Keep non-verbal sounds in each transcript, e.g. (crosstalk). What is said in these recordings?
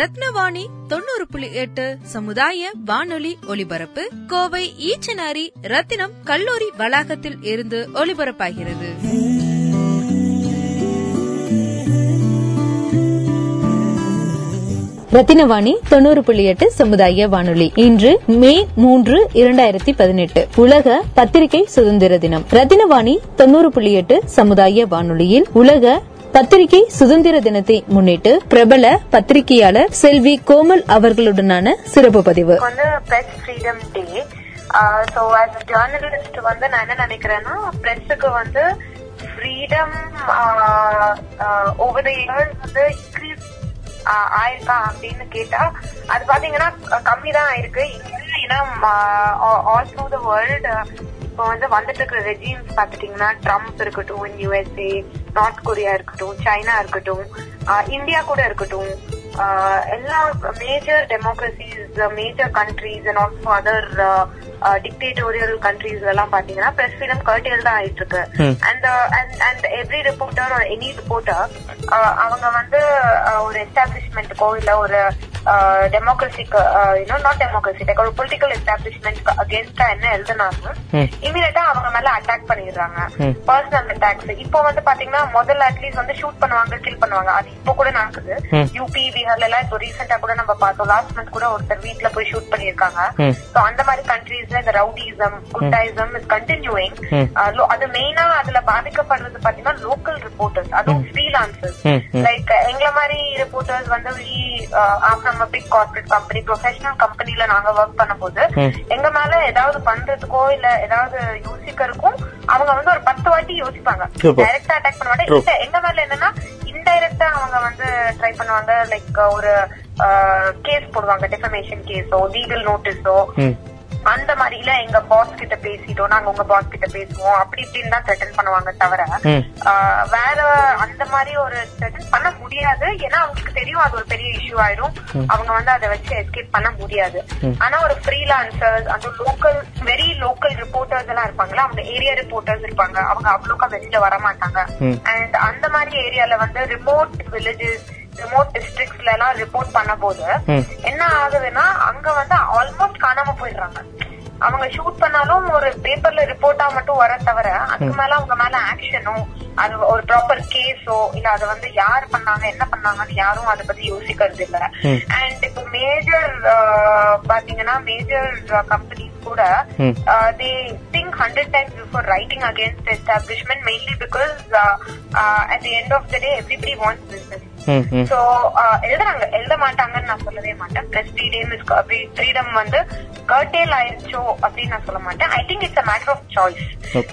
ரத்னவாணி தொண்ணூறு புள்ளி எட்டு சமுதாய வானொலி ஒலிபரப்பு கோவை ஈச்சனாரி ரத்தினம் கல்லூரி வளாகத்தில் இருந்து ஒலிபரப்பாகிறது. ரத்தினவாணி தொண்ணூறு புள்ளி எட்டு சமுதாய வானொலி. இன்று மே மூன்று இரண்டாயிரத்தி பதினெட்டு. உலக பத்திரிகை சுதந்திர தினம். ரத்தினவாணி தொண்ணூறு புள்ளி எட்டு சமுதாய வானொலியில் உலக பத்திரிகை சுதந்திர தினத்தை முன்னிட்டு பிரபல பத்திரிகையாளர் செல்வி கோமல் அவர்களுடனான சிறப்பு பதிவு. வந்து freedom day so as journalist வந்து நான் என்ன நினைக்கிறேன்னா பிரஸுக்கு வந்து ஃப்ரீடம் ஓவர் த இயர்ஸ் வந்து இன்க்ரீஸ் ஆயிருக்கா அப்படின்னு கேட்டா அது பாத்தீங்கன்னா கம்மி தான் ஆயிருக்கு ஏன்னா ஆல் த்ரூ த வேர்ல்டு இப்போ வந்து வந்துட்டு இருக்கிற ரெஜிம்ஸ் பாத்துட்டீங்கன்னா ட்ரம்ப் இருக்கட்டும் யூஎஸ்ஏ நார்த் கொரியா இருக்கட்டும் சைனா இருக்கட்டும் இந்தியா கூட இருக்கட்டும் எல்லா major democracies major countries and also other dictatorial countries எல்லாம் பாத்தீங்கன்னா பிரஸ் ஃப்ரீடம் கர்டேல் தான் ஆயிட்டு இருக்கு. And and every reporter any reporter அவங்க வந்து ஒரு எஸ்டாப்ளிஷ்மெண்ட்டுக்கோ இல்ல ஒரு இன்னும் நாட் டெமோக்ரஸி லைக் ஒரு பொலிட்டிக்கல் எஸ்டாப்ளிஷ்மெண்ட் அகேன்ஸ்டா என்ன எழுதுனாலும் இமீடியட்டா அவங்க மேல அட்டாக் பண்ணிடுறாங்க. பர்சனல் அட்டாக்ஸ் இப்போ வந்து பாத்தீங்கன்னா முதல்ல அட்லீஸ்ட் வந்து ஷூட் பண்ணுவாங்க கில் பண்ணுவாங்க. அது இப்போ கூட நடக்குது. யூபி பீகார்ல எல்லாம் இப்போ ரீசெண்டா கூட நம்ம பார்த்தோம். லாஸ்ட் மந்த் கூட ஒருத்தர் வீட்டுல போய் ஷூட் பண்ணிருக்காங்க சோ அந்த மாதிரி கண்ட்ரீஸ்ல இந்த ரவுடிசம் குண்டாயிசம் இஸ் கண்டினியூயிங் அது மெயினா அதுல பாதிக்கப்படுறது பாத்தீங்கன்னா லோக்கல் ரிப்போர்ட்டர்ஸ் அதுவும் ஃப்ரீலான்சர்ஸ் லைக் எங்களை மாதிரி ரிப்போர்ட்டர்ஸ் வந்து நம்ம பிக் கார்பரேட் கம்பெனி ப்ரொஃபஷனல் கம்பெனில நாங்க ஒர்க் பண்ணும்போது எங்க மேல ஏதாவது பண்றதுக்கோ இல்ல ஏதாவது யோசிக்கிறதுக்கும் அவங்க வந்து ஒரு பத்து வாட்டி யோசிப்பாங்க. டைரக்டா அட்டாக் பண்ண மாட்டேன். எங்க மேல என்னன்னா இன்டைரக்டா அவங்க வந்து ட்ரை பண்ணுவாங்க லைக் ஒரு கேஸ் போடுவாங்க டெஃபமேஷன் கேஸோ லீகல் நோட்டீஸோ அந்த மாதிரி இல்ல எங்க பாஸ் கிட்ட பேசிட்டோம். நாங்க உங்க பாஸ் கிட்ட பேசுவோம். அப்படி இப்படின்னு தான் த்ரெட்டன் பண்ணுவாங்க தவிர வேற அந்த மாதிரி ஒரு த்ரெட்டன் பண்ண முடியாது. ஏன்னா அவங்களுக்கு தெரியும் அது ஒரு பெரிய இஷ்யூ ஆயிடும் அவங்க வந்து அதை வச்சு எஸ்கேப் பண்ண முடியாது. ஆனா ஒரு ஃப்ரீலான்சர்ஸ் அந்த லோக்கல் வெரி லோக்கல் ரிப்போர்ட்டர்ஸ் எல்லாம் இருப்பாங்களா அவங்க ஏரியா ரிப்போர்ட்டர்ஸ் இருப்பாங்க. அவங்க அவ்வளோக்கா வெளியில வர மாட்டாங்க அண்ட் அந்த மாதிரி ஏரியால வந்து ரிமோட் வில்லேஜஸ் ரிமோட் டிஸ்ட்ரிக்ட்ஸ்ல எல்லாம் ரிப்போர்ட் பண்ண போது என்ன ஆகுதுன்னா அங்க வந்து ஆல்மோஸ்ட் காணாம போயிடுறாங்க. அவங்க ஷூட் பண்ணாலும் ஒரு பேப்பர்ல ரிப்போர்ட்டா மட்டும் வர தவிர அதுக்கு மேல அவங்க மேல ஆக்ஷனோ அது ஒரு ப்ராப்பர் கேஸோ இல்ல அதை வந்து யார் பண்ணாங்க என்ன பண்ணாங்கன்னு யாரும் அதை பத்தி யோசிக்கிறது இல்ல. அண்ட் இப்போ மேஜர் பாத்தீங்கன்னா மேஜர் கம்பெனிஸ் கூட they think hundred times before writing against establishment mainly because at the end of the day everybody wants business so எழுதுறாங்க. எழுத மாட்டாங்கன்னு நான் சொல்லவே மாட்டேன். பிளஸ் ஃப்ரீடம் இஸ் ஃப்ரீடம் வந்து கர்டேல் ஆயிருச்சோ அப்படின்னு நான் சொல்ல மாட்டேன். I think it's a matter of choice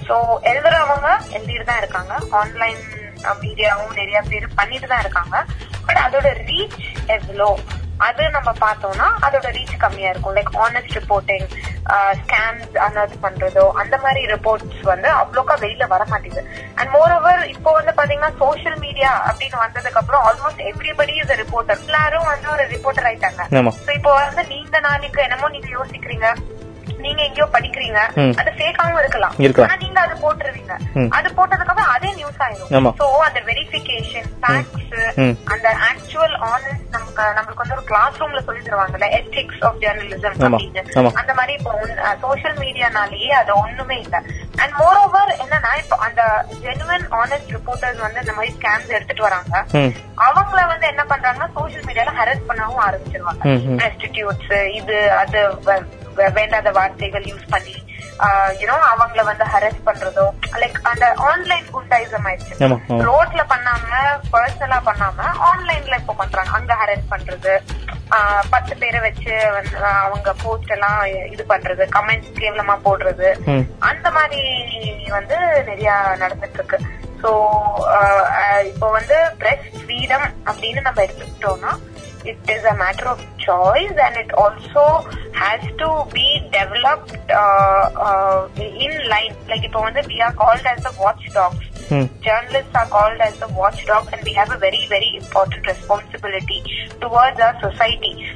so எழுதுறவங்க எழுதிட்டு தான் இருக்காங்க. ஆன்லைன் மீடியாவும் நிறைய பேர் பண்ணிட்டு தான் இருக்காங்க. பட் அதோட ரீச் எவ்வளோ? அது நம்ம பார்த்தோம்னா அதோட ரீச் கம்மியா இருக்கும். Like honest reporting scams unearth பண்றதோ அந்த மாதிரி ரிப்போர்ட்ஸ் வந்து அவ்வளோக்கா வெளியில வர மாட்டேங்குது. அண்ட் மோர் ஓவர் இப்போ வந்து பாத்தீங்கன்னா சோசியல் மீடியா அப்படின்னு வந்ததுக்கு அப்புறம் ஆல்மோஸ்ட் எவ்ரிபடி இஸ் ரிப்போர்ட்டர் எல்லாரும் வந்து ஒரு ரிப்போர்ட்டர் ஆயிட்டாங்க. இப்போ வந்து நீண்ட நாளைக்கு என்னமோ நீங்க யோசிக்கிறீங்க. நீங்க எங்கேயோ படிக்கிறீங்க அது ஃபேக்காவும் இருக்கலாம். ஆனா நீங்க அது போட்டுருவீங்க அது போட்டதுக்கு அப்புறம் அதே நியூஸ் ஆயிடும் சோ அந்த வெரிபிகேஷன் ஃபேக்ட்ஸ் அந்த ஆக்சுவல் ஆனஸ்ட் நமக்கு நம்மளுக்கு வந்து ஒரு கிளாஸ் ரூம்ல சொல்லி தருவாங்கல்ல எத்திக்ஸ் ஆஃப் ஜேர்னலிசம் அப்படின்னு அந்த மாதிரி இப்போ சோசியல் மீடியானாலேயே அது ஒண்ணுமே இல்ல. அண்ட் மோர் ஓவர் என்னன்னா இப்போ அந்த ஜெனுவன் ஆனஸ்ட் ரிப்போர்ட்டர்ஸ் வந்து இந்த மாதிரி ஸ்கேம்ஸ் எடுத்துட்டு வராங்க. அவங்கள வந்து என்ன பண்றாங்கன்னா சோசியல் மீடியால ஹரஸ் பண்ணவும் ஆரம்பிச்சிருவாங்க. ரெஸ்டிடியூட்ஸ் இது அது வேண்டாத வார்த்தைகள் யூஸ் பண்ணி யூனோ அவங்கள வந்து ஹரஸ் பண்றதோ லைக் அந்த ஆன்லைன் குண்டாயிசம் ஆயிடுச்சு. ரோட்ல பண்ணாம பர்சனலா பண்ணாம ஆன்லைன்ல இப்போ பண்றாங்க. அங்க ஹரஸ் பண்றது பத்து பேரை வச்சு வந்து அவங்க போஸ்ட் எல்லாம் இது பண்றது கமெண்ட்ஸ் கேவலமா போடுறது. அந்த மாதிரி வந்து நிறைய நடந்துட்டு இருக்கு. சோ இப்போ வந்து பிரஸ் ஃப்ரீடம் அப்படின்னு நம்ம எடுத்துக்கிட்டோம்னா it is a matter of choice and it also has to be developed uh, uh, in line. Like if we are called as the watchdogs. Hmm. Journalists are called as the watchdog and we have a very, very important responsibility towards our society.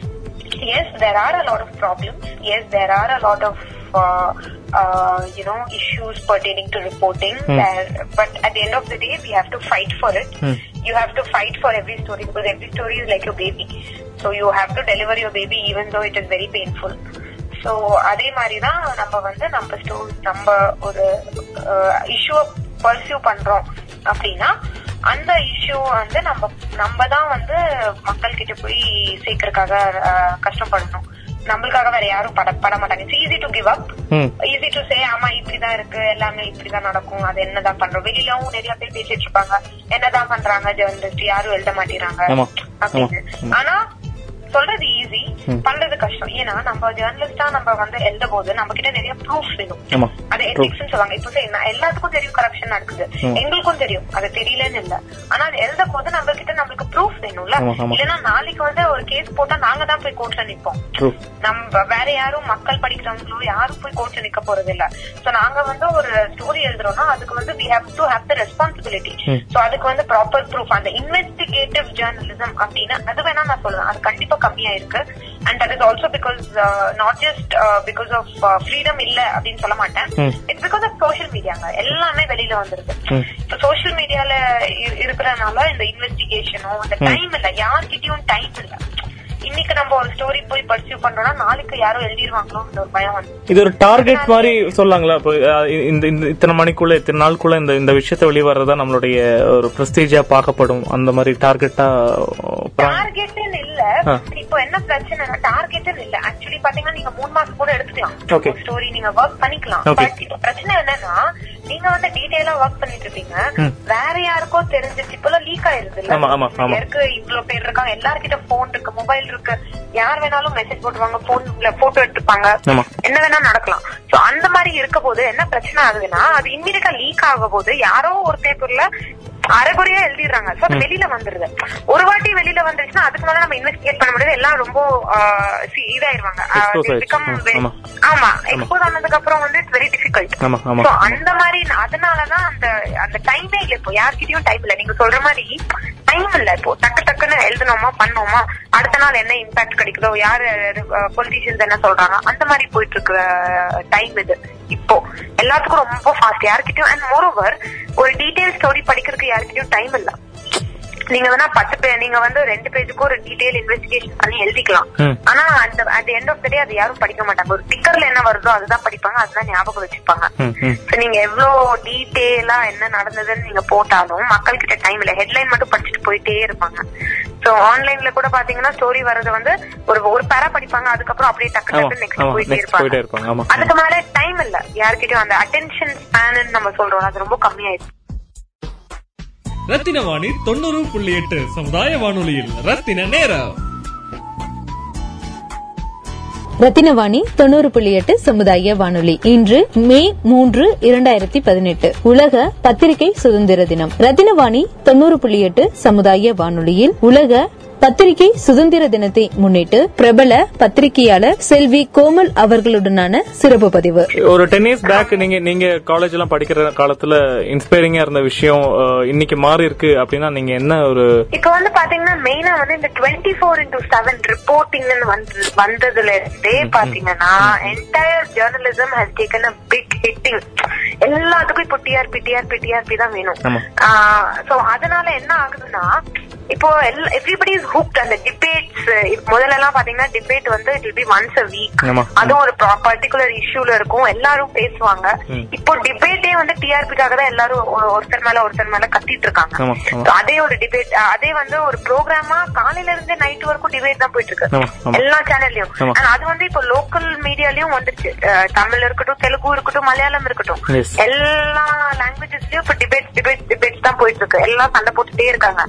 Yes, there are a lot of problems. Yes, there are a lot of uh, uh, you know issues pertaining to reporting. Hmm. But at the end of the day, we have to fight for it. Hmm. You have to fight for every story because every story is like your baby so you have to deliver your baby even though it is very painful so அதே மாதிரி தான் நம்ம வந்து நம்ம ஸ்டோ நம்ம ஒரு இஷ்யூவை pursue பண்றோம் அப்படின்னா அந்த இஷ்யூ வந்து நம்ம நம்ம தான் வந்து மக்கள் கிட்ட போய் சேர்க்கறதுக்காக அஹ், கஷ்டப்படணும் நம்மளுக்காக வேற யாரும் பட பட மாட்டாங்க. It's easy to give up. Easy to say ஆமா இப்படிதான் இருக்கு. எல்லாமே இப்படிதான் நடக்கும். அது என்னதான் பண்றோம்? வெளியிலவும் நிறைய பேர் பேசிட்டு இருப்பாங்க. என்னதான் பண்றாங்க ஜெர்னலிஸ்ட் யாரும் எழுத மாட்டேறாங்க. அப்படின்னு. ஆனா சொல்றது ஈஸி பண்றது கஷ்டம். ஏன்னா நம்ம ஜேர்னலிஸ்டா நம்ம வந்து எழுத போது நம்ம கிட்ட நிறைய ப்ரூஃப் வேணும். அது எத்திக்ஸ் சொல்லுவாங்க. இப்போ எல்லாத்துக்கும் தெரியும் கரப்ஷன் நடக்குது. எங்களுக்கும் தெரியும். அது தெரியலன்னு இல்ல. ஆனா அது எழுத போது நம்ம கிட்ட நம்மளுக்கு ப்ரூஃப் வேணும்ல. இல்லைன்னா நாளைக்கு வந்து ஒரு கேஸ் போட்டா நாங்க தான் போய் கோர்ட்ல நிப்போம். நம்ம வேற யாரும் மக்கள் படிக்கிறவங்களோ யாரும் போய் கோர்ட்ல நிக்க போறது இல்ல. சோ நாங்க வந்து ஒரு ஸ்டோரி எழுதுறோம்னா அதுக்கு வந்து we have to have the responsibility. So அதுக்கு வந்து ப்ராப்பர் ப்ரூஃப் அந்த இன்வெஸ்டிகேட்டிவ் ஜேர்னலிசம் அப்படின்னு அது வேணா நான் சொல்லுவேன். அது கண்டிப்பா கம்மியா இருக்கு and that is also because not just because of freedom இல்ல அப்படின்னு சொல்ல மாட்டேன். இட்ஸ் பிகாஸ் ஆஃப் சோஷியல் மீடியாங்க எல்லாமே வெளியில வந்துருது. இப்போ சோஷியல் மீடியால இருக்கிறனால இந்த இன்வெஸ்டிகேஷனும் இந்த டைம் இல்ல. யார்கிட்டயும் டைம் இல்ல. இன்னைக்கு நம்ம ஒரு ஸ்டோரி போய் பர்சியூ பண்றோம்னா நாளைக்கு யாரும் எழுதிருவாங்களோன்ற ஒரு பயம் வந்து. இது ஒரு டார்கெட் மாதிரி சொல்லாங்களா? இப்போ இந்த இந்த இத்தனை மணிக்குள்ள இத்தனை நாளுக்குள்ள இந்த இந்த விஷயத்தை வெளிவரதா நம்மளுடைய ஒரு பிரஸ்டீஜா பார்க்கப்படும் அந்த மாதிரி டார்கெட்டா டார்கெட்னு இல்ல. இப்போ என்ன பிரச்சனைனா டார்கெட்னு இல்ல. ஆக்சுவலி பாத்தீங்கன்னா நீங்க மூணு மாசம் கூட எடுத்துக்கலாம். ஸ்டோரி நீங்க ஒர்க் பண்ணிக்கலாம். பட் இப்போ பிரச்சனை என்னன்னா நீங்க வந்து டீடைலா ஒர்க் பண்ணிட்டு இருப்பீங்க. வேற யாருக்கோ தெரிஞ்சிச்சு இப்ப லீக் ஆயிருது. இருக்கு இவ்வளவு பேர் இருக்காங்க. எல்லார்கிட்ட போன் இருக்கு மொபைல் இருக்கு. யார் வேணாலும் மெசேஜ் போட்டுருவாங்க போன்ல போட்டோ எடுத்துப்பாங்க. என்ன வேணா நடக்கலாம். சோ அந்த மாதிரி இருக்க போது என்ன பிரச்சனை ஆகுதுன்னா அது இம்மீடியட்டா லீக் ஆக போது யாரோ ஒரு பேப்பர்ல அரைகுறையா எழுதிடுறாங்க. சோ அது வெளியில வந்துருது. ஒரு வாட்டி வெளியில வந்துருச்சுன்னா அதுக்கு மேல நம்ம இன்வெஸ்டிகேட் பண்ண முடியாது. எல்லாம் ரொம்ப இதாயிருவாங்க. ஆமா. எக்ஸ்போஸ் ஆனதுக்கு அப்புறம் வந்து இட்ஸ் வெரி டிஃபிகல்ட். So, அந்த மாதிரி அதனாலதான் அந்த அந்த டைமே இல்ல. இப்போ யார்கிட்டயும் டைம் இல்ல. நீங்க சொல்ற மாதிரி டைம் இல்ல இப்போ. டக்கு டக்குன்னு எழுதணுமா பண்ணோமா அடுத்த நாள் என்ன இம்பாக்ட் கிடைக்குதோ யாரு பொலிட்டிஷியன்ஸ் என்ன சொல்றாங்க அந்த மாதிரி போயிட்டு இருக்கிற டைம் இது. இப்போ எல்லாத்துக்கும் ரொம்ப ஃபாஸ்ட் யார்கிட்டயும் அண்ட் மோர் ஓவர் ஒரு டீடைல் ஸ்டோரி படிக்கிறதுக்கு யாருக்கிட்டயும் டைம் இல்ல. நீங்க வேணா பத்து பேர் நீங்க வந்து ரெண்டு பேஜுக்கும் ஒரு டீடைல் இன்வெஸ்டிகேஷன் பண்ணி எழுதிக்கலாம். ஆனா அந்த at end of the day அது யாரும் படிக்க மாட்டாங்க. ஒரு டிக்கர்ல என்ன வருதோ அதுதான் படிப்பாங்க. அதுதான் ஞாபகம் வச்சுப்பாங்க. So, நீங்க எவ்வளவு டீட்டெயிலா என்ன நடந்ததுன்னு நீங்க போட்டாலும் மக்கள் கிட்ட டைம் இல்ல. ஹெட்லைன் மட்டும் படிச்சுட்டு போயிட்டே இருப்பாங்க. சோ ஆன்லைன்ல கூட பாத்தீங்கன்னா ஸ்டோரி வர்றது வந்து ஒரு ஒரு பேரா படிப்பாங்க. அதுக்கப்புறம் அப்படியே டக்கு டக்கு நெக்ஸ்ட் போயிட்டே இருப்பாங்க. அதுக்கு மேல டைம் இல்ல. யார்கிட்டயும் அந்த அட்டென்ஷன் ஸ்பேன் நம்ம சொல்றோம் அது ரொம்ப கம்மியாயிடுச்சு. ரத்தின வாணி தொண்ணூறு புள்ளி எட்டு சமுதாய வானொலியில். ரத்தின நேரம். ரத்தினவாணி தொண்ணூறு புள்ளி எட்டு சமுதாய வானொலி. இன்று மே மூன்று இரண்டாயிரத்தி பதினெட்டு. உலக பத்திரிகை சுதந்திர தினம். ரத்தினவாணி தொண்ணூறு புள்ளி எட்டு சமுதாய வானொலியில் உலக பத்திரிகை சுதந்திர தினத்தை முன்னிட்டு பிரபல பத்திரிகையாளர் செல்வி கோமல் அவர்களுடனான சிறப்பு பதிவு. ஒரு டென் இயர்ஸ் பேக் நீங்க நீங்க காலேஜ் எல்லாம் படிக்கிற காலத்துல இன்ஸ்பைரிங்கா இருந்த விஷயம் இன்னைக்கு மாறி இருக்கு அப்படின்னா நீங்க என்ன ஒரு இப்ப வந்து பாத்தீங்கன்னா மெயினா வந்து இந்த twenty four into seven reporting வந்து வந்ததுல இருந்தே பாத்தீங்கன்னா entire journalism has taken a big hitting எல்லாத்துக்கும் இப்போ டிஆர்பி டிஆர்பி டிஆர்பி தான் வேணும். சோ அதனால என்ன ஆகுதுன்னா இப்போ எவ்ரிபடி இஸ் ஹூக்ட் அந்த டிபேட்ஸ் முதல்ல எல்லாம் பாத்தீங்கன்னா டிபேட் வந்து it will be once a week. அதுவும் ஒரு பர்டிகுலர் இஷ்யூல இருக்கும். எல்லாரும் பேசுவாங்க. இப்போ டிபேட்டே வந்து டிஆர்பிக்காக தான் எல்லாரும் ஒருத்தர் மேல ஒருத்தர் மேல கத்திட்டு இருக்காங்க. அதே ஒரு டிபேட் அதே வந்து ஒரு ப்ரோக்ராமா காலையில இருந்து நைட் வரைக்கும் டிபேட் தான் போயிட்டு இருக்கு. எல்லா சேனல்லயும். அது வந்து இப்போ லோக்கல் மீடியாலயும் வந்துருச்சு. தமிழ் இருக்கட்டும் தெலுங்கு இருக்கட்டும் மலையாளம் இருக்கட்டும். எல்லா லாங்குவேஜஸ்லயும் இப்ப டிபேட் டிபேட் டிபேட்ஸ் தான் போயிட்டு இருக்கு. எல்லாம் சண்டை போட்டுட்டே இருக்காங்க.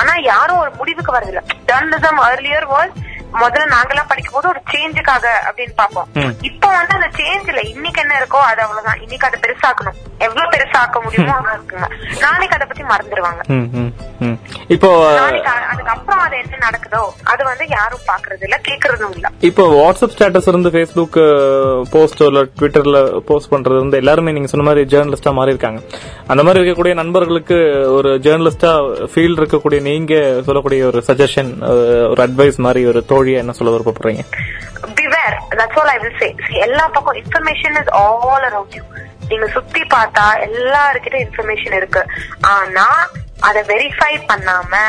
ஆனா யாரும் ஒரு முடிவுக்கு வரதில்ல. ஜேர்னலிசம் ஏர்லியர் வாஸ் முதல்ல நாங்கெல்லாம் படிக்கும் போது ஒரு சேஞ்சுக்காக அப்படின்னு பார்ப்போம். ம். இப்போ வந்து அந்த சேஞ்ச்ல இன்னைக்கு என்ன இருக்கோ அது அவ்வளவுதான். இன்னைக்கு அதை பெருசாக்கணும். எவ்வளவு பெருசாக்க முடியுமோ அவ்வளவு இருக்குங்க. நாளைக்கு அதை பத்தி மறந்துடுவாங்க. இப்போ அதுக்கப்புறம் அது என்ன நடக்குதோ அது வந்து யாரும் பாக்குறது இல்ல கேக்குறதும் இல்ல. இப்போ வாட்ஸ்அப் ஸ்டேட்டஸ் இருந்து ஃபேஸ்புக் போஸ்ட் இல்ல ட்விட்டர்ல போஸ்ட் பண்றது வந்து எல்லாருமே நீங்க சொன்ன மாதிரி ஜேர்னலிஸ்டா மாறி இருக்காங்க அந்த மாதிரி இருக்கக்கூடிய நண்பர்களுக்கு ஒரு ஜேர்னலிஸ்டா ஃபீல்ட் இருக்கக்கூடிய நீங்க சொல்லக்கூடிய ஒரு சஜஷன் ஒரு அட்வைஸ் மாதிரி ஒரு தோழியா என்ன சொல்ல விருப்பப்படுறீங்க beware that's all I will say எல்லா பக்கம் information is all around you நீங்க சுத்தி பார்த்தா எல்லாருக்கிட்ட இன்ஃபர்மேஷன் இருக்கு. ஆனா அத வெரிஃபை பண்ணாம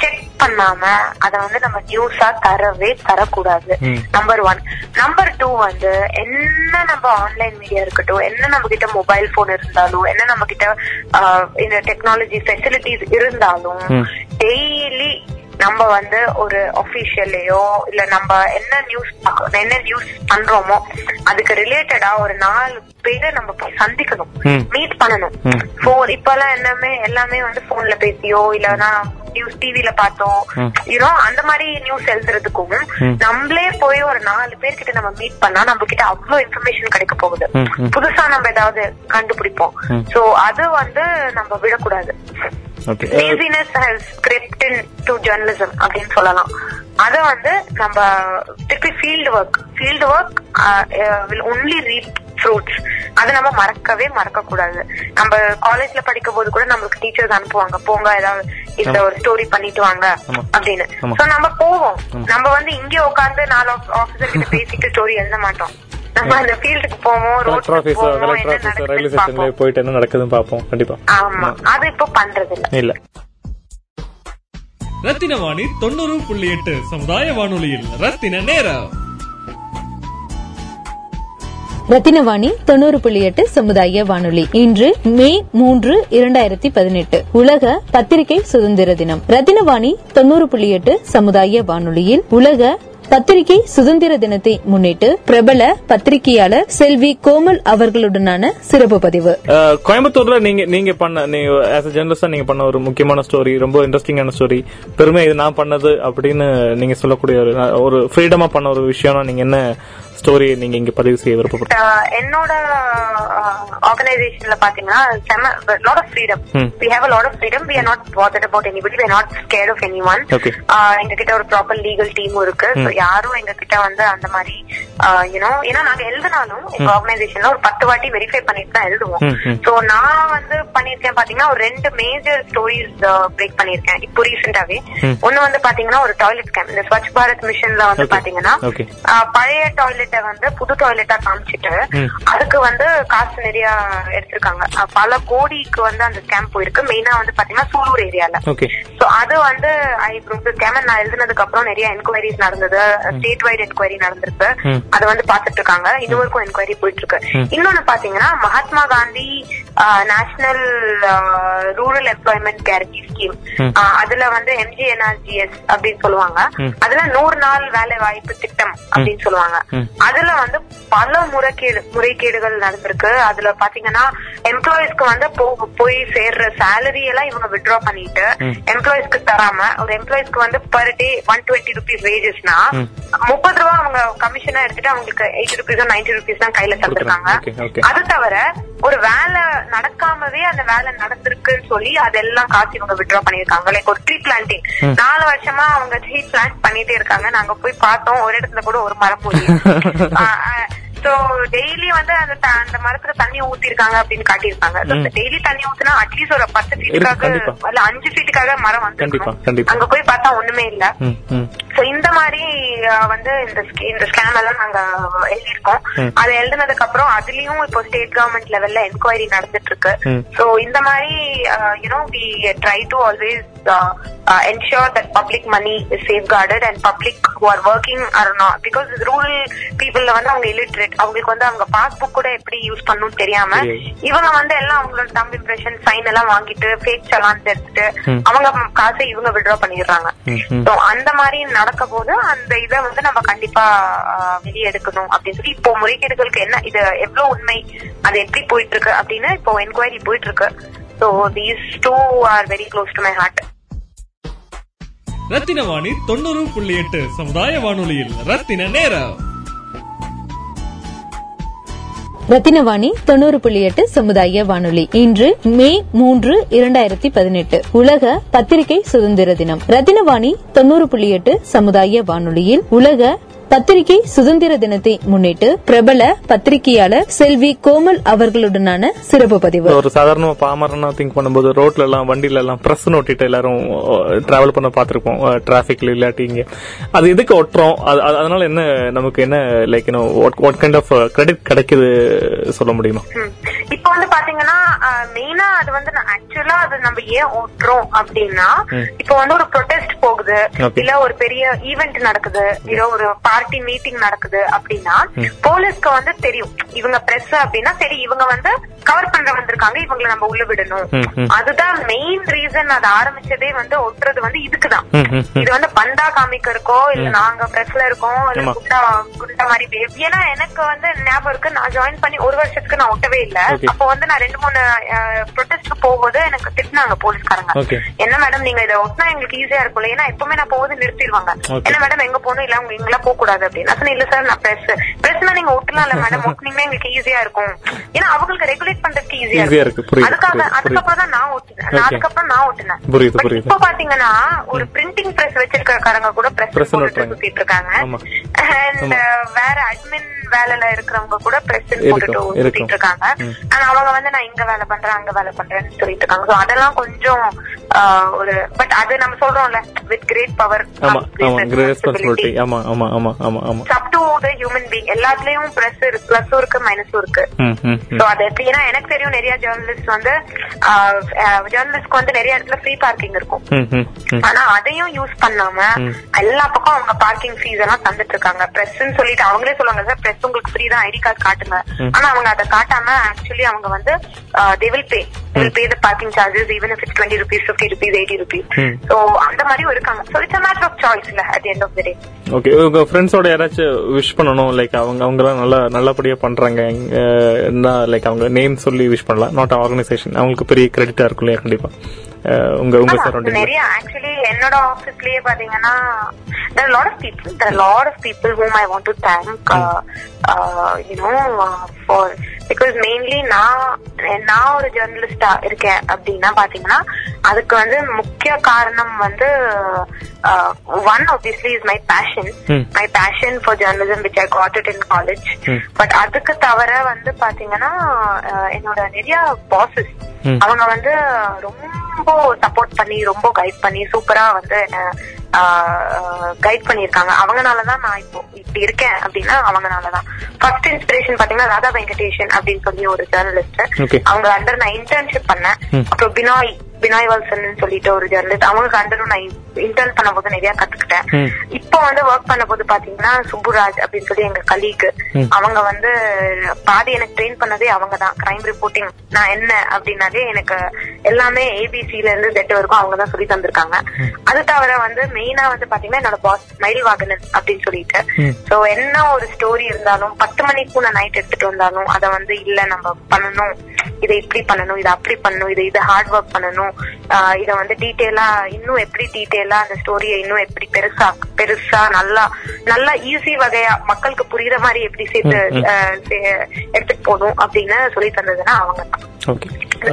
செக் பண்ணாம அத வந்து நம்ம நியூஸா தரவே தரக்கூடாது. நம்பர் ஒன் நம்பர் டூ வந்து என்ன நம்ம ஆன்லைன் மீடியா இருக்கட்டும் என்ன நம்ம கிட்ட மொபைல் போன் இருந்தாலும் என்ன நம்ம கிட்ட இந்த டெக்னாலஜி ஃபெசிலிட்டிஸ் இருந்தாலும். டெய்லி நம்ம வந்து ஒரு ஒபிஷியல்லையோ இல்ல நம்ம என்ன நியூஸ் என்ன நியூஸ் பண்றோமோ அதுக்கு ரிலேட்டடா ஒரு நாலு பேரை நம்ம போய் சந்திக்கணும். மீட் பண்ணணும். போன் இப்பெல்லாம் எல்லாமே எல்லாமே வந்து போன்ல பேசியோ இல்லனா நியூஸ் டிவில பார்த்தோம். யூனோ அந்த மாதிரி நியூஸ் எழுதுறதுக்கும். நம்மளே போய் ஒரு நாலு பேர்கிட்ட நம்ம மீட் பண்ணா நம்ம கிட்ட அவ்வளவு இன்ஃபர்மேஷன் கிடைக்க போகுது. புதுசா நம்ம ஏதாவது கண்டுபிடிப்போம். சோ அது வந்து நம்ம விடக்கூடாது laziness has crept into journalism அப்படின்னு சொல்லலாம். அத வந்து நம்ம திருப்பி field work field work will only reap fruits அதை நம்ம மறக்கவே மறக்க கூடாது நம்ம காலேஜ்ல படிக்கும் போது கூட நம்மளுக்கு டீச்சர்ஸ் அனுப்புவாங்க. போங்க ஏதாவது இந்த ஒரு ஸ்டோரி பண்ணிட்டு வாங்க. அப்படின்னு. சோ நம்ம போவோம். நம்ம வந்து இங்கே உட்கார்ந்து நாலு ஆபீசர் கிட்ட (laughs) பேசிட்டு ஸ்டோரி எழுத மாட்டோம். நம்ம அந்த ஃபீல்டுக்கு போவோம் கலெக்டர் ரோட்ல ஆபீஸ் போவோம் கலெக்டர் என்ன ஆபீஸ் ரயில்வே நடக்குதுன்னு ஸ்டேஷன்ல பார்ப்போம். போயிட்டு என்ன நடக்குதுன்னு பார்ப்போம் கண்டிப்பா. ஆமா அது இப்போ பண்றது இல்ல. இல்ல ரத்தின வாணி தொண்ணூறு புள்ளி எட்டு சமுதாய வானொலியில். ரத்தின நேரம். ரத்தினவாணி தொண்ணூறு புள்ளி எட்டு சமுதாய வானொலி. இன்று மே மூன்று இரண்டாயிரத்தி பதினெட்டு. உலக பத்திரிகை சுதந்திர தினம். ரத்தினவாணி தொண்ணூறு புள்ளி எட்டு சமுதாய வானொலியில் உலக பத்திரிகை சுதந்திர தினத்தை முன்னிட்டு பிரபல பத்திரிகையாளர் செல்வி கோமல் அவர்களுடனான சிறப்பு பதிவு. கோயம்புத்தூர்ல நீங்க நீங்க பண்ண நீங்க ஆஸ் அ ஜெர்னலிஸ்டா நீங்க பண்ண ஒரு முக்கியமான ஸ்டோரி ரொம்ப இன்ட்ரெஸ்டிங்கான ஸ்டோரி பெருமை இது நான் பண்ணது அப்படின்னு நீங்க சொல்லக்கூடிய ஒரு ஒரு ஃப்ரீடமா பண்ண ஒரு விஷயம்னா நீங்க என்ன ஸ்டோரி நீங்க இங்க பதிவு செய்ய விருப்பப்படுறீங்க என்னோட ஆர்கனைசேஷன்ல பாத்தீங்கன்னா lot of freedom. We have lot of freedom we are not bothered about anybody we are not scared of anyone. எங்க கிட்ட ஒரு ப்ராப்பர் லீகல் டீமும் இருக்கு. யாரும் எங்க கிட்ட வந்து அந்த மாதிரி யூனோ ஏன்னா நாங்க எழுதினாலும் எங்க ஆர்கனைசேஷன்ல ஒரு பத்து வாட்டி வெரிஃபை பண்ணிட்டு தான் எழுதுவோம். சோ நான் வந்து பண்ணிருக்கேன் பாத்தீங்கன்னா ஒரு ரெண்டு மேஜர் ஸ்டோரிஸ் பிரேக் பண்ணிருக்கேன் இப்போ ரீசெண்டாவே. ஒண்ணு வந்து பாத்தீங்கன்னா ஒரு டாய்லெட் ஸ்கேம் இந்த ஸ்வச் பாரத் மிஷன்ல வந்து. பாத்தீங்கன்னா பழைய டாய்லெட்டை வந்து புது டாய்லெட்டா காமிச்சிட்டு. அதுக்கு வந்து காசு நிறைய எடுத்திருக்காங்க. பல கோடிக்கு வந்து அந்த ஸ்கேம் போயிருக்கு. மெயினா வந்து பாத்தீங்கன்னா சூலூர் ஏரியால. சோ அது வந்து ஐ ப்ரூவ் ஸ்கேம் நான் எழுதினதுக்கு அப்புறம் நிறைய என்கொயரிஸ் நடந்தது. ஸ்டேட் வைட் என்கொயரி நடந்திருக்கு. அது வந்து பாத்துட்டு இருக்காங்க இதுவரைக்கும் என்கொயரி போயிட்டு இருக்கு. இன்னொன்னு பாத்தீங்கன்னா Mahatma Gandhi national rural employment guarantee scheme. அதுல வந்து எம்ஜிஎன்ஆர்ஜிஎஸ் அப்படின்னு சொல்லுவாங்க. அதுல நூறு நாள் வேலை வாய்ப்பு திட்டம் அப்படின்னு சொல்லுவாங்க. அதுல வந்து பல முறைகேடு முறைகேடுகள் நடந்திருக்கு அதுல பாத்தீங்கன்னா எம்ப்ளாயிஸ்க்கு வந்து போய் சேர்ற சேலரி எல்லாம் இவங்க வித்ட்ரா பண்ணிட்டு. எம்ப்ளாயிஸ்க்கு தராம ஒரு எம்ப்ளாயிஸ்க்கு வந்து per day one twenty rupees வேஜஸ்னா. முப்பது ரூபா அவங்க கமிஷனா எடுத்துட்டு அவங்களுக்கு எயிட்டி ருபீஸ் நைன்டி ருபீஸ் தான் கையில தந்திருக்காங்க. அது தவிர ஒரு வேலை நடக்காமவே அந்த வேலை நடந்திருக்குன்னு சொல்லி அதெல்லாம் காசு இவங்க வித்ட்ரா பண்ணிருக்காங்க லைக் ஒரு ட்ரீ பிளான்டிங். நாலு வருஷமா அவங்க ட்ரீ பிளான்ட் பண்ணிட்டே இருக்காங்க நாங்க போய் பார்த்தோம் ஒரு இடத்துல கூட ஒரு மரம் (laughs) 啊啊 (laughs) சோ டெய்லி வந்து அந்த அந்த மரத்துல தண்ணி ஊத்திருக்காங்க அப்படின்னு காட்டியிருக்காங்க. டெய்லி தண்ணி ஊத்துனா அட்லீஸ்ட் ஒரு பத்து ஃபீட்டுக்காக. இல்ல அஞ்சு ஃபீட்டுக்காக மரம் வந்து. அங்க போய் பார்த்தா ஒண்ணுமே இல்ல சோ இந்த மாதிரி வந்து இந்த இந்த ஸ்கேம் எல்லாம் நாங்க எழுதியிருக்கோம். அதை எழுதினதுக்கு அப்புறம் அதுலயும் இப்போ ஸ்டேட் கவர்மெண்ட் லெவல்ல என்கொயரி நடந்துட்டு இருக்கு. சோ இந்த மாதிரி you know we try to always ensure that public money is safeguarded and public who are working or not because rural பீப்புள்ல வந்து அவங்க illiterate அவங்களுக்கு வந்து அவங்க பாஸ்புக் கூட எப்படி யூஸ் பண்ணணும்னு தெரியாம. இவங்க வந்து எல்லாம் அவங்களோட தம் இம்ப்ரெஷன் சைன் எல்லாம் வாங்கிட்டு ஃபேக் சலான்ஸ் எடுத்துட்டு. அவங்க காசை இவங்க விட்ரா பண்ணிடுறாங்க. அந்த மாதிரி நடக்க போது அந்த இதை வந்து நம்ம கண்டிப்பா வெளியே எடுக்கணும் அப்படின்னு சொல்லி இப்போ முறைகேடுகளுக்கு என்ன இது எவ்வளவு உண்மை அது எப்படி போயிட்டு இருக்கு அப்படின்னு இப்போ என்கொயரி போயிட்டு இருக்கு so these two are very close to my heart Rathina Vani தொண்ணூறு புள்ளி எட்டு சமுதாய வானொலியில் ரத்தின நேரம். ரத்தினவாணி தொண்ணூறு புள்ளி எட்டு சமுதாய வானொலி. இன்று மே மூன்று இரண்டாயிரத்தி பதினெட்டு. உலக பத்திரிகை சுதந்திர தினம். ரத்தினவாணி தொண்ணூறு புள்ளி எட்டு சமுதாய வானொலியில் உலக பத்திரிகை சுதந்திர தினத்தை முன்னிட்டு பிரபல பத்திரிகையாளர் செல்வி கோமல் அவர்களுடனான சிறப்பு பதிவு. ஒரு சாதாரண பாமரனா திங்க் பண்ணும்போது ரோட்ல எல்லாம் வண்டியில எல்லாம் பிரஸ் ஒட்டிட்டு எல்லாரும் டிராவல் பண்ண பார்த்திருப்போம். டிராபிக்ல இல்லாட்டி இங்க. அது எதுக்கு ஒட்டுறோம்? அது- அது- அதனால என்ன நமக்கு என்ன like what kind of credit கிடைக்குது சொல்ல முடியுமா. இப்போ வந்து பாத்தீங்கன்னா மெயினா அது வந்து ஆக்சுவலா அது நம்ம ஏன் ஓட்டுறோம் அப்படின்னா இப்போ வந்து ஒரு ப்ரொடெஸ்ட் போகுது. இல்ல ஒரு பெரிய ஈவென்ட் நடக்குது. இல்ல ஒரு பார்ட்டி மீட்டிங் நடக்குது அப்படின்னா போலீஸ்க்கு வந்து தெரியும் இவங்க பிரஸ் அப்படின்னா சரி இவங்க வந்து கவர் பண்ற வந்திருக்காங்க இவங்களை நம்ம உள்ள விடணும். அதுதான் மெயின் ரீசன் அது ஆரம்பிச்சதே வந்து ஒட்டுறது வந்து இதுக்குதான். இது வந்து பந்தா காமிக்கிறக்கோ இல்ல நாங்க பிரஸ்ல இருக்கோம் இல்ல. குண்டா குண்டா மாதிரி behave. ஏன்னா எனக்கு வந்து ஞாபகம் இருக்கு நான் ஜாயின் பண்ணி ஒரு வருஷத்துக்கு நான் ஒட்டவே இல்ல. அப்போ வந்து நான் ரெண்டு மூணு ப்ரொடெஸ்ட்க்கு போகும்போது எனக்கு திட்டினாங்க போலீஸ்காரங்க. என்ன மேடம் நீங்க இதை ஒட்டினா எங்களுக்கு ஈஸியா இருக்கும்ல ஏன்னா எப்பவுமே நான் போகுது நிறுத்திடுவாங்க. என்ன மேடம் எங்க போகணும் இல்ல உங்க இங்கெல்லாம் போக கூடாது அப்படின்னு நான் இல்ல சார் நான் பிரஸ் பிரஸ்னா நீங்க ஒட்டலாம்ல மேடம் ஒட்டினீங்கன்னா எங்களுக்கு ஈஸியா இருக்கும் ஏன்னா அவங்களுக்கு ரெகுலேட் பண்றதுக்கு ஈஸியா இருக்கு. அதுக்காக அதுக்கப்புறம் தான் நான் ஒட்டினேன். அதுக்கப்புறம் நான் ஒட்டினேன். இப்போ பாத்தீங்கன்னா ஒரு பிரிண்டிங் பிரஸ் வச்சிருக்காரங்க கூட பிரஸ். சுத்திட்டு இருக்காங்க. அண்ட். வேற அட்மின் வேலையில இருக்கிறவங்க கூட பிரஸ் இருக்கும், போட்டுட்டு. சுத்திட்டு இருக்காங்க. ஆனா அவங்க வந்து நான் இங்க வேலை பண்றேன் அங்க வேலை பண்றேன்னு சொல்லிட்டு இருக்காங்க. அதெல்லாம் கொஞ்சம் ஒரு பட் அது நம்ம சொல்றோம்ல வித் கிரேட் பவர் ஆமா ஆமா ரெஸ்பான்சிபிலிட்டி ஆமா ஆமா ஆமா ஆமா ஆமா. Up to the human being எல்லாத்துலயும் பிளஸ் இருக்கு பிளஸும் இருக்கு மைனஸும் இருக்கு. சோ அது ஏன்னா எனக்கு தெரியும் நிறைய ஜேர்னலிஸ்ட் வந்து ஜேர்னலிஸ்ட்க்கு வந்து நிறைய இடத்துல ஃப்ரீ பார்க்கிங் இருக்கும். ஆனா அதையும் யூஸ் பண்ணாம எல்லா பக்கம் அவங்க பார்க்கிங் ஃபீஸ் எல்லாம் தந்துட்டு இருக்காங்க. பிரஸ் சொல்லிட்டு அவங்களே சொல்லுவாங்க சார் பிரஸ் உங்களுக்கு ஃப்ரீ தான் ஐடி கார்டு காட்டுங்க. ஆனா அவங்க அதை காட்டாம ஆக்சுவலி அவங்க வந்து they will pay will pay the parking charges even if it's twenty rupees fifty rupees eighty rupees so அந்த மாதிரியும் இருக்காங்க. So it's matter of choice இல்ல at end of the day okay உங்க ஃப்ரெண்ட்ஸோட யாராச்சும் விஷ் பண்ணணும்? லைக் அவங்க அவங்க எல்லாம் நல்லா நல்லபடியா பண்றாங்க. லைக் அவங்க நேம் சொல்லி விஷ் பண்ணலாம். நாட் ஆர்கனைசேஷன் அவங்களுக்கு பெரிய கிரெடிட்டா இருக்கும் இல்லையா? கண்டிப்பா. உங்க உங்க சரௌண்டிங் நிறைய ஆக்சுவலி என்னோட ஆபீஸ்லயே பாத்தீங்கன்னா there are a lot of people there are a lot of people whom I want to thank uh, uh, you know uh, for because mainly நான் நான் ஒரு ஜேர்னலிஸ்டா இருக்கேன் அப்படின்னா பாத்தீங்கன்னா அதுக்கு வந்து முக்கிய காரணம் வந்து one obviously is my passion Hmm. my passion for journalism which I got it in college Hmm. But அதுக்கு தவிர வந்து பாத்தீங்கன்னா என்னோட நிறைய பாசஸ் Hmm. அவங்க வந்து ரொம்ப சப்போர்ட் பண்ணி ரொம்ப கைட் பண்ணி சூப்பரா வந்து என்ன கைட் பண்ணிருக்காங்க அவங்கனாலதான் நான் இப்போ இப்படி இருக்கேன் அப்படின்னா அவங்கனாலதான் ஃபர்ஸ்ட் இன்ஸ்பிரேஷன் பாத்தீங்கன்னா ராதா வெங்கடேஷன் அப்படின்னு சொல்லி ஒரு ஜேர்னலிஸ்ட். அவங்க அண்டர் நான் இன்டர்ன்ஷிப் பண்ணேன். அப்புறம் பினாய் பினாய் வல்சன் சொல்லிட்டு ஒரு ஜேர்னலிஸ்ட் அவங்க அண்டரும் நான் இன்டர்ன் பண்ணும்போது நிறைய கத்துக்கிட்டேன். இப்போ வந்து ஒர்க் பண்ண போது பாத்தீங்கன்னா சுப்புராஜ் அப்படின்னு சொல்லி எங்க கலீக். அவங்க வந்து பாதி எனக்கு ட்ரெயின் பண்ணதே அவங்க தான். கிரைம் ரிப்போர்ட்டிங் நான் என்ன அப்படின்னாலே எனக்கு எல்லாமே ஏபிசில இருந்து செட் வரைக்கும் அவங்க தான் சொல்லி தந்திருக்காங்க. அது தவிர வந்து மெயினா வந்து பாத்தீங்கன்னா என்னோட பாஸ் மயில் வாகனன் அப்படின்னு சொல்லிட்டு. சோ என்ன ஒரு ஸ்டோரி இருந்தாலும் பத்து மணிக்கு நான் நைட் எடுத்துட்டு வந்தாலும் அதை வந்து இல்ல நம்ம பண்ணணும். இதை இப்படி பண்ணணும் இதை அப்படி பண்ணணும் இதை இது ஹார்ட் ஒர்க் பண்ணணும். ஆஹ் இதை வந்து டீட்டெயிலா இன்னும் எப்படி டீட்டெயிலா அந்த ஸ்டோரியை இன்னும் எப்படி பெருசா பெருசா நல்லா நல்லா ஈஸி வகையா மக்களுக்கு புரியுற மாதிரி எப்படி சேர்த்து எடுத்துட்டு போகணும் அப்படின்னு சொல்லி தந்ததுன்னா அவங்க தான். ஓகே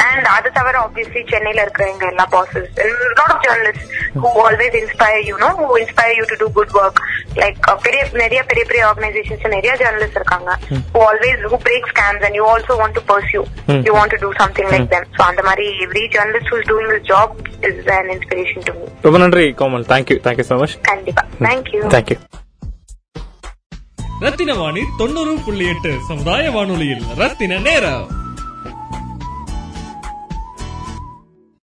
அண்ட் அது தவிர ஆப்வியஸ்லி சென்னையில இருக்கிற எங்க எல்லா bosses lot of journalist who always inspire you know who inspire you to do good work like பெரிய நிறைய பெரிய பெரிய ஆர்கனைசேஷன்ஸ் நிறைய ஜேர்னலிஸ்ட் இருக்காங்க. Who always who break scams and you also want to pursue. You want to do something like them so அந்த மாதிரி every journalist who's doing this job is an inspiration to me ரொம்ப நன்றி Komal. Thank you thank you so much கண்டிப்பா. Thank you thank you Rathina Vani தொண்ணூறு புள்ளி எட்டு சமுதாய வானொலியில் ரத்தின நேரம்.